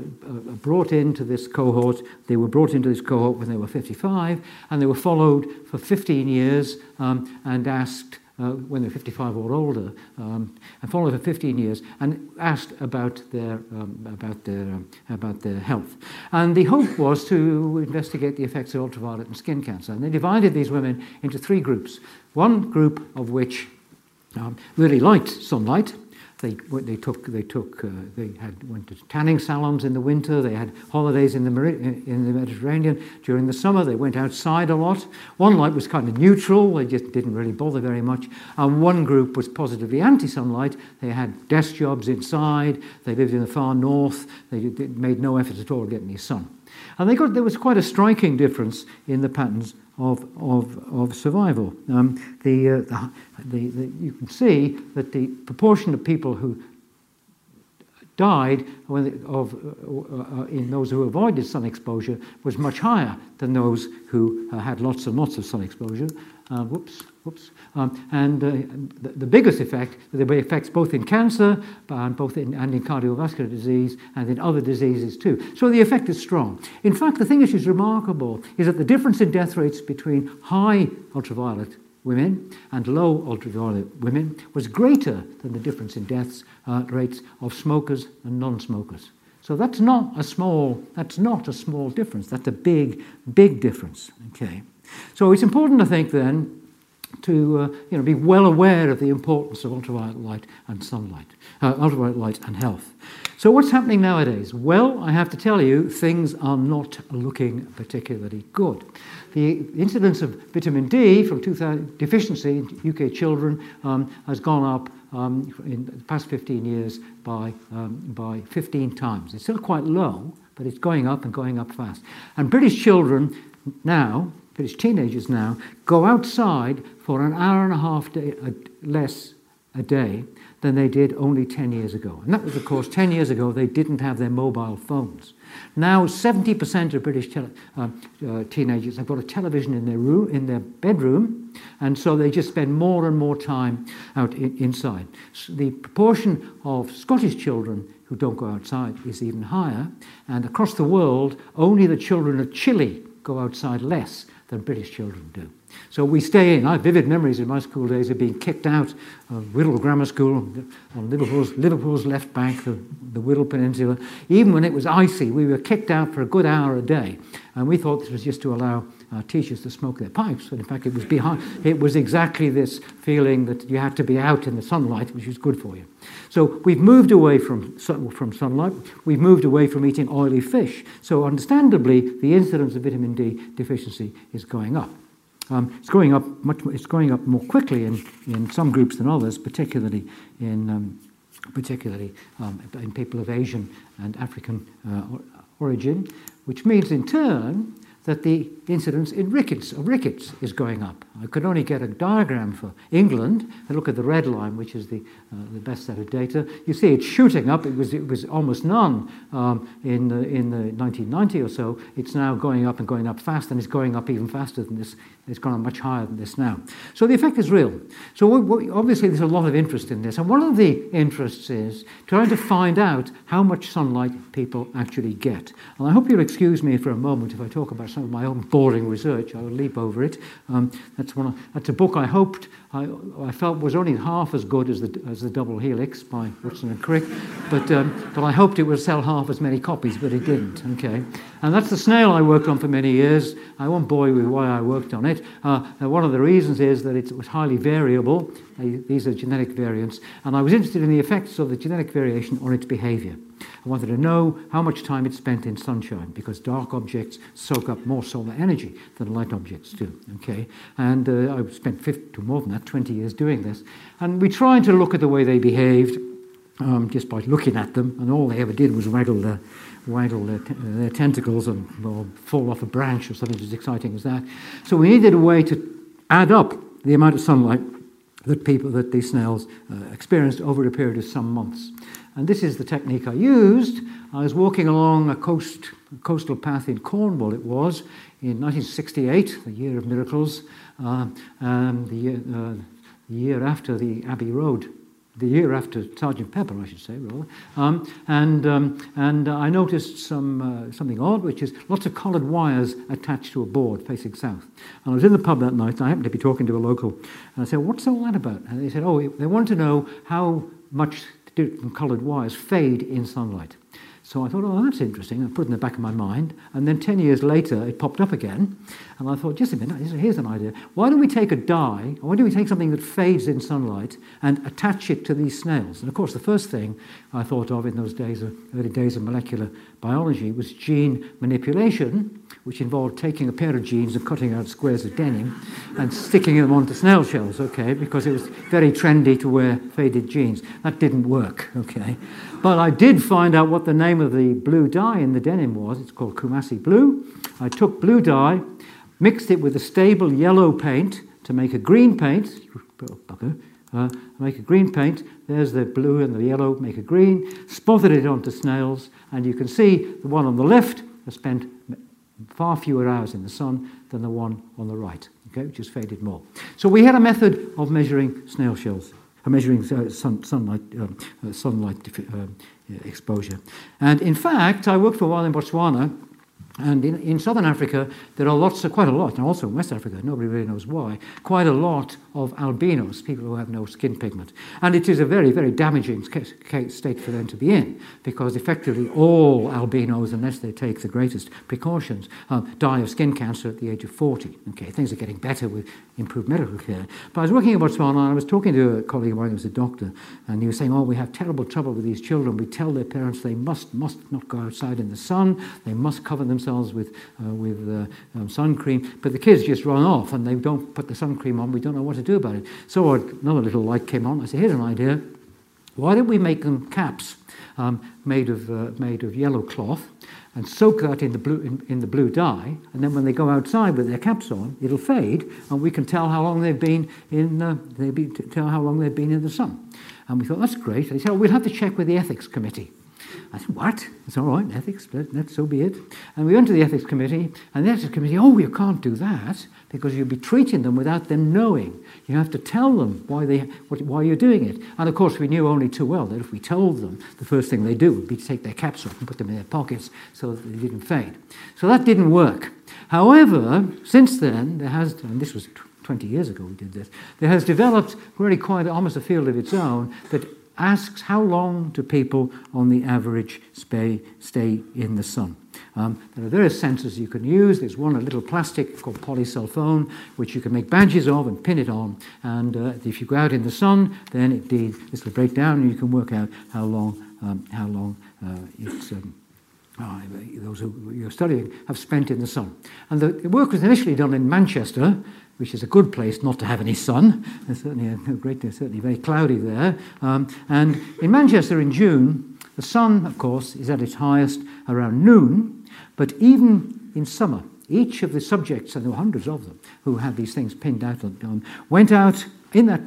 brought into this cohort, they were brought into this cohort when they were 55, and they were followed for 15 years um, and asked uh, when they were 55 or older, um, and followed for 15 years, and asked about their um, about their um, about their health. And the hope was to investigate the effects of ultraviolet and skin cancer. And they divided these women into three groups. One group of which um, really liked sunlight, they, they took, they took, uh, they had went to tanning salons in the winter. They had holidays in the in the Mediterranean during the summer. They went outside a lot. One light was kind of neutral. They just didn't really bother very much. And one group was positively anti-sunlight. They had desk jobs inside. They lived in the far north. They made no effort at all to get any sun. And they got there was quite a striking difference in the patterns of, of, of survival. Um, the, uh, the, the, you can see that the proportion of people who died of, uh, uh, in those who avoided sun exposure was much higher than those who uh, had lots and lots of sun exposure. Uh, whoops, Whoops. Um, and uh, the, the, biggest effect, there were effects both in cancer and both in, and in cardiovascular disease and in other diseases too. So the effect is strong. In fact, the thing which is remarkable is that the difference in death rates between high ultraviolet women and low ultraviolet women was greater than the difference in deaths uh, rates of smokers and non-smokers. So that's not a small that's not a small difference. That's a big big difference. Okay. So it's important to think then to uh, you know, be well aware of the importance of ultraviolet light and sunlight, uh, ultraviolet light and health. So what's happening nowadays? Well, I have to tell you, things are not looking particularly good. The incidence of vitamin D from 2000, deficiency in UK children um, has gone up um, in the past 15 years by, um, by 15 times. It's still quite low, but it's going up and going up fast. And British children now, British teenagers now, go outside for an hour and a half day, uh, less a day than they did only 10 years ago. And that was, of course, 10 years ago they didn't have their mobile phones. Now, 70% of British uh, uh, teenagers have got a television in their, room, in their bedroom, and so they just spend more and more time out in, inside. So the proportion of Scottish children who don't go outside is even higher, and across the world, only the children of Chile go outside less than British children do. So we stay in. I have vivid memories of my school days of being kicked out of Wirral Grammar School on Liverpool's, Liverpool's left bank of the Wirral Peninsula. Even when it was icy, we were kicked out for a good hour a day. And we thought this was just to allow uh, teachers to smoke their pipes. But in fact, it was, behind, it was exactly this feeling that you had to be out in the sunlight, which was good for you. So we've moved away from, from sunlight. We've moved away from eating oily fish. So understandably, the incidence of vitamin D deficiency is going up. Um, it's going up much. It's going up more quickly in, in some groups than others, particularly in um, particularly um, in people of Asian and African uh, origin, which means in turn that the incidence in rickets, of rickets is going up. I could only get a diagram for England and look at the red line, which is the, uh, the best set of data. You see it's shooting up. It was, it was almost none um, in, the, in the 1990 or so. It's now going up and going up fast, and it's going up even faster than this. It's gone up much higher than this now. So the effect is real. So we, we, obviously there's a lot of interest in this. And one of the interests is trying to find out how much sunlight people actually get. And I hope you'll excuse me for a moment if I talk about some of my own boring research. I will leap over it. Um, that's, one of, that's a book I hoped, I, I, felt was only half as good as the, as the Double Helix by Watson and Crick, but, um, but I hoped it would sell half as many copies, but it didn't. Okay, And that's the snail I worked on for many years. I won't bore you with why I worked on it. Uh, one of the reasons is that it was highly variable. These are genetic variants. And I was interested in the effects of the genetic variation on its behavior. I wanted to know how much time it spent in sunshine because dark objects soak up more solar energy than light objects do. Okay, and uh, I spent 50, more than that, 20 years doing this, and we tried to look at the way they behaved um, just by looking at them, and all they ever did was waggle their, waggle their, t- their tentacles and or fall off a branch or something as exciting as that. So we needed a way to add up the amount of sunlight that people that these snails uh, experienced over a period of some months. And this is the technique I used. I was walking along a coast, a coastal path in Cornwall, it was, in 1968, the year of miracles, uh, and the year, uh, the year after the Abbey Road the year after Sergeant Pepper, I should say, rather. Um, and um, and I noticed some uh, something odd, which is lots of coloured wires attached to a board facing south. And I was in the pub that night, and I happened to be talking to a local, and I said, "What's all that about?" And they said, "Oh, they want to know how much coloured wires fade in sunlight. So I thought, oh, that's interesting. I put it in the back of my mind. And then 10 years later, it popped up again. And I thought, just a minute, here's an idea. Why don't we take a dye, or why don't we take something that fades in sunlight and attach it to these snails? And of course, the first thing I thought of in those days, early days of molecular biology, was gene manipulation, which involved taking a pair of jeans and cutting out squares of denim and sticking them onto snail shells, okay, because it was very trendy to wear faded jeans. That didn't work, okay. But I did find out what the name of the blue dye in the denim was. It's called Coomassie Blue. I took blue dye, mixed it with a stable yellow paint to make a green paint. Uh, make a green paint. There's the blue and the yellow, make a green. Spotted it onto snails, and you can see the one on the left has spent far fewer hours in the sun than the one on the right. okay, which has faded more. So we had a method of measuring snail shells, uh, measuring uh, sun, sunlight, um, uh, sunlight um, exposure. And in fact, I worked for a while in Botswana and in, in southern Africa, there are lots, of, quite a lot, and also in West Africa, nobody really knows why, quite a lot of albinos, people who have no skin pigment. And it is a very, very damaging state for them to be in, because effectively all albinos, unless they take the greatest precautions, um, die of skin cancer at the age of 40. Okay, things are getting better with improved medical care. But I was working in Botswana, and I was talking to a colleague of mine who was a doctor, and he was saying, oh, we have terrible trouble with these children. We tell their parents they must, must not go outside in the sun, they must cover themselves themselves with, uh, with uh, um, sun cream, but the kids just run off and they don't put the sun cream on. We don't know what to do about it. So another little light came on. I said, here's an idea. Why don't we make them caps um, made, of, uh, made of yellow cloth and soak that in the, blue, in, in, the blue dye, and then when they go outside with their caps on, it'll fade, and we can tell how long they've been in, uh, they be, tell how long they've been in the sun. And we thought, that's great. They said, oh, we'll have to check with the ethics committee. I said, What? It's all right, ethics, let, let, so be it. And we went to the ethics committee, and the ethics committee, Oh, you can't do that because you'd be treating them without them knowing. You have to tell them why, they, what, why you're doing it. And of course, we knew only too well that if we told them, the first thing they do would be to take their caps off and put them in their pockets so that they didn't fade. So that didn't work. However, since then, there has, and this was 20 years ago we did this, there has developed really quite almost a field of its own that asks how long do people on the average stay, stay in the sun. Um, there are various sensors you can use. There's one, a little plastic called polysulfone, which you can make badges of and pin it on. And uh, if you go out in the sun, then indeed this will break down and you can work out how long, um, how long uh, it's. Um, uh, those who you're studying have spent in the sun. And the work was initially done in Manchester, which is a good place not to have any sun. It's certainly a great, certainly very cloudy there. Um, and in Manchester in June, the sun, of course, is at its highest around noon. But even in summer, each of the subjects, and there were hundreds of them who had these things pinned out, um, went out in that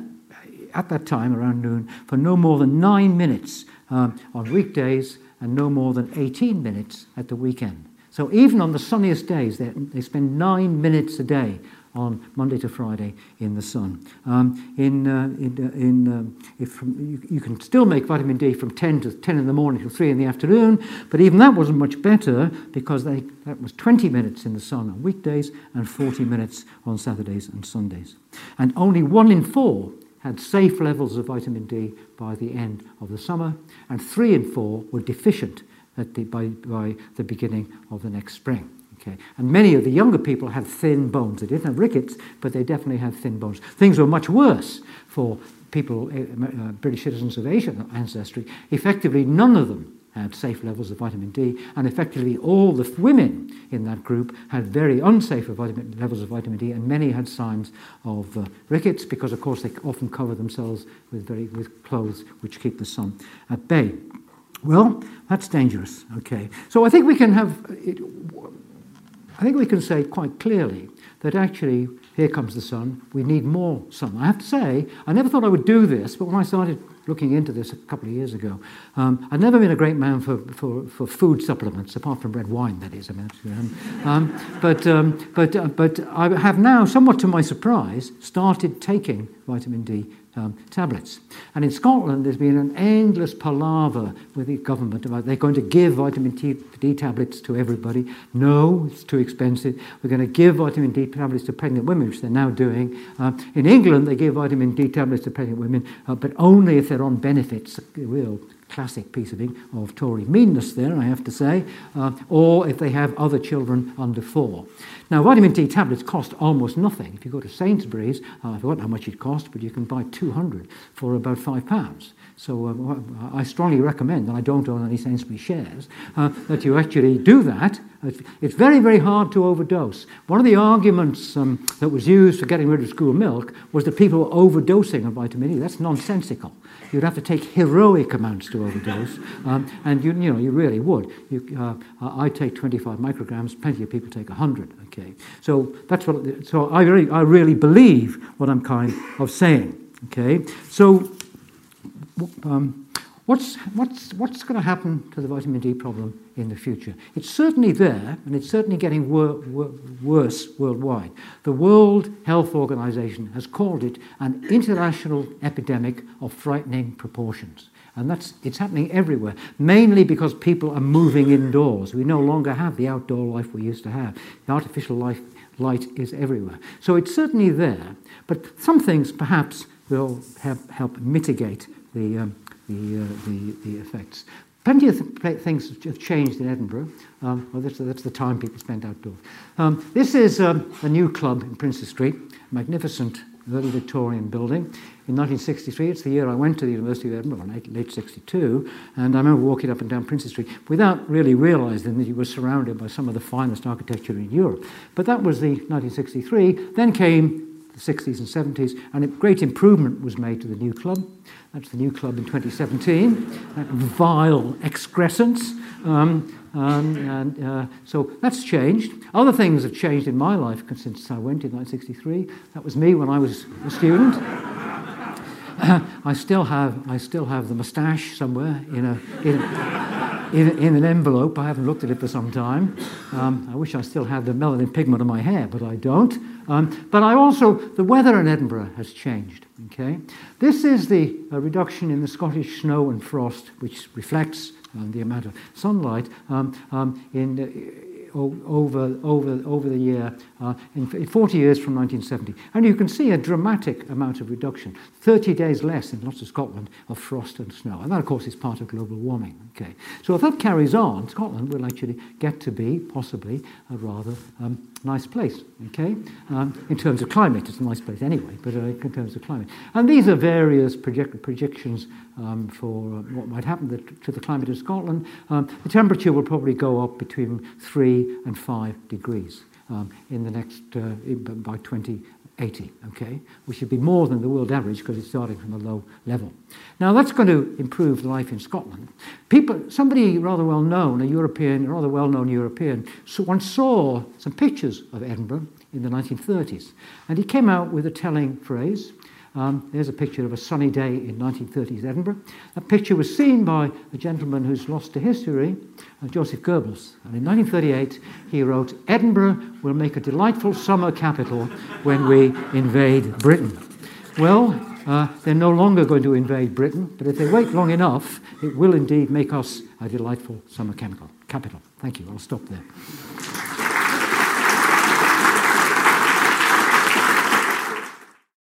at that time around noon for no more than nine minutes um, on weekdays and no more than 18 minutes at the weekend. So even on the sunniest days, they, they spend nine minutes a day on Monday to Friday in the sun. Um, in, uh, in, uh, in um, if from, you, you, can still make vitamin D from 10 to 10 in the morning to 3 in the afternoon, but even that wasn't much better because they, that was 20 minutes in the sun on weekdays and 40 minutes on Saturdays and Sundays. And only one in four had safe levels of vitamin D by the end of the summer, and three in four were deficient the, by, by the beginning of the next spring. Okay. And many of the younger people had thin bones. They didn't have rickets, but they definitely had thin bones. Things were much worse for people, uh, uh, British citizens of Asian ancestry. Effectively, none of them had safe levels of vitamin D, and effectively all the women in that group had very unsafe vitamin, levels of vitamin D, and many had signs of uh, rickets because, of course, they often cover themselves with, very, with clothes which keep the sun at bay. Well, that's dangerous. Okay, so I think we can have it, I think we can say quite clearly that actually, here comes the sun, we need more sun. I have to say, I never thought I would do this, but when I started looking into this a couple of years ago, um, I've never been a great man for, for, for food supplements, apart from red wine, that is. I mean, um, but, um, but, uh, but I have now, somewhat to my surprise, started taking vitamin D um, tablets. And in Scotland, there's been an endless palaver with the government about they're going to give vitamin D tablets to everybody. No, it's too expensive. We're going to give vitamin D tablets to pregnant women, which they're now doing. Uh, in England, they give vitamin D tablets to pregnant women, uh, but only if they're on benefits, a real classic piece of, of Tory meanness there, I have to say, uh, or if they have other children under four. Now, vitamin D tablets cost almost nothing. If you go to Sainsbury's, uh, I forgot how much it cost, but you can buy 200 for about five pounds. So uh, I strongly recommend, and I don't own any Sainsbury's shares, uh, that you actually do that. It's very, very hard to overdose. One of the arguments um, that was used for getting rid of school milk was that people were overdosing on vitamin E. That's nonsensical. You'd have to take heroic amounts to overdose, um, and you, you know you really would. You, uh, I take 25 micrograms. Plenty of people take 100. Okay, so that's what. So I really, I really believe what I'm kind of saying. Okay, so um, What's, what's, what's going to happen to the vitamin D problem in the future? It's certainly there, and it's certainly getting wor- wor- worse worldwide. The World Health Organization has called it an international epidemic of frightening proportions. And that's, it's happening everywhere, mainly because people are moving indoors. We no longer have the outdoor life we used to have. The artificial life, light is everywhere. So it's certainly there, but some things perhaps will help, help mitigate the, um, the, uh, the, the effects. Plenty of th- things have changed in Edinburgh. Um, well, that's, that's, the time people spend outdoors. Um, this is um, a new club in Princes Street, magnificent early Victorian building. In 1963, it's the year I went to the University of Edinburgh, late, late 62, and I remember walking up and down Princes Street without really realizing that you were surrounded by some of the finest architecture in Europe. But that was the 1963. Then came the 60s and 70s, and a great improvement was made to the new club. That's the new club in 2017. That vile excrescence. Um, um, and uh, so that's changed. Other things have changed in my life since I went in 1963. That was me when I was a student. I still have I still have the moustache somewhere in a, in in, in, an envelope. I haven't looked at it for some time. Um, I wish I still had the melanin pigment on my hair, but I don't. Um, but I also, the weather in Edinburgh has changed. Okay, this is the uh, reduction in the Scottish snow and frost, which reflects uh, the amount of sunlight um, um in. Uh, over, over, over the year, uh, in 40 years from 1970. And you can see a dramatic amount of reduction 30 days less in lots of Scotland of frost and snow. And that, of course, is part of global warming. Okay. So if that carries on, Scotland will actually get to be possibly a rather um, nice place, okay? Um, in terms of climate, it's a nice place anyway, but uh, in terms of climate. And these are various project- projections um, for uh, what might happen to the climate of Scotland. Um, the temperature will probably go up between 3 and 5 degrees um, in the next, uh, by 2080, okay? Which should be more than the world average because it's starting from a low level. Now, that's going to improve life in Scotland. People, somebody rather well known, a European, a rather well known European, once saw some pictures of Edinburgh in the 1930s. And he came out with a telling phrase. Um, there's a picture of a sunny day in 1930s Edinburgh. That picture was seen by a gentleman who's lost to history, uh, Joseph Goebbels. And in 1938, he wrote, Edinburgh will make a delightful summer capital when we invade Britain. Well, uh, they're no longer going to invade Britain, but if they wait long enough, it will indeed make us a delightful summer capital. Thank you. I'll stop there.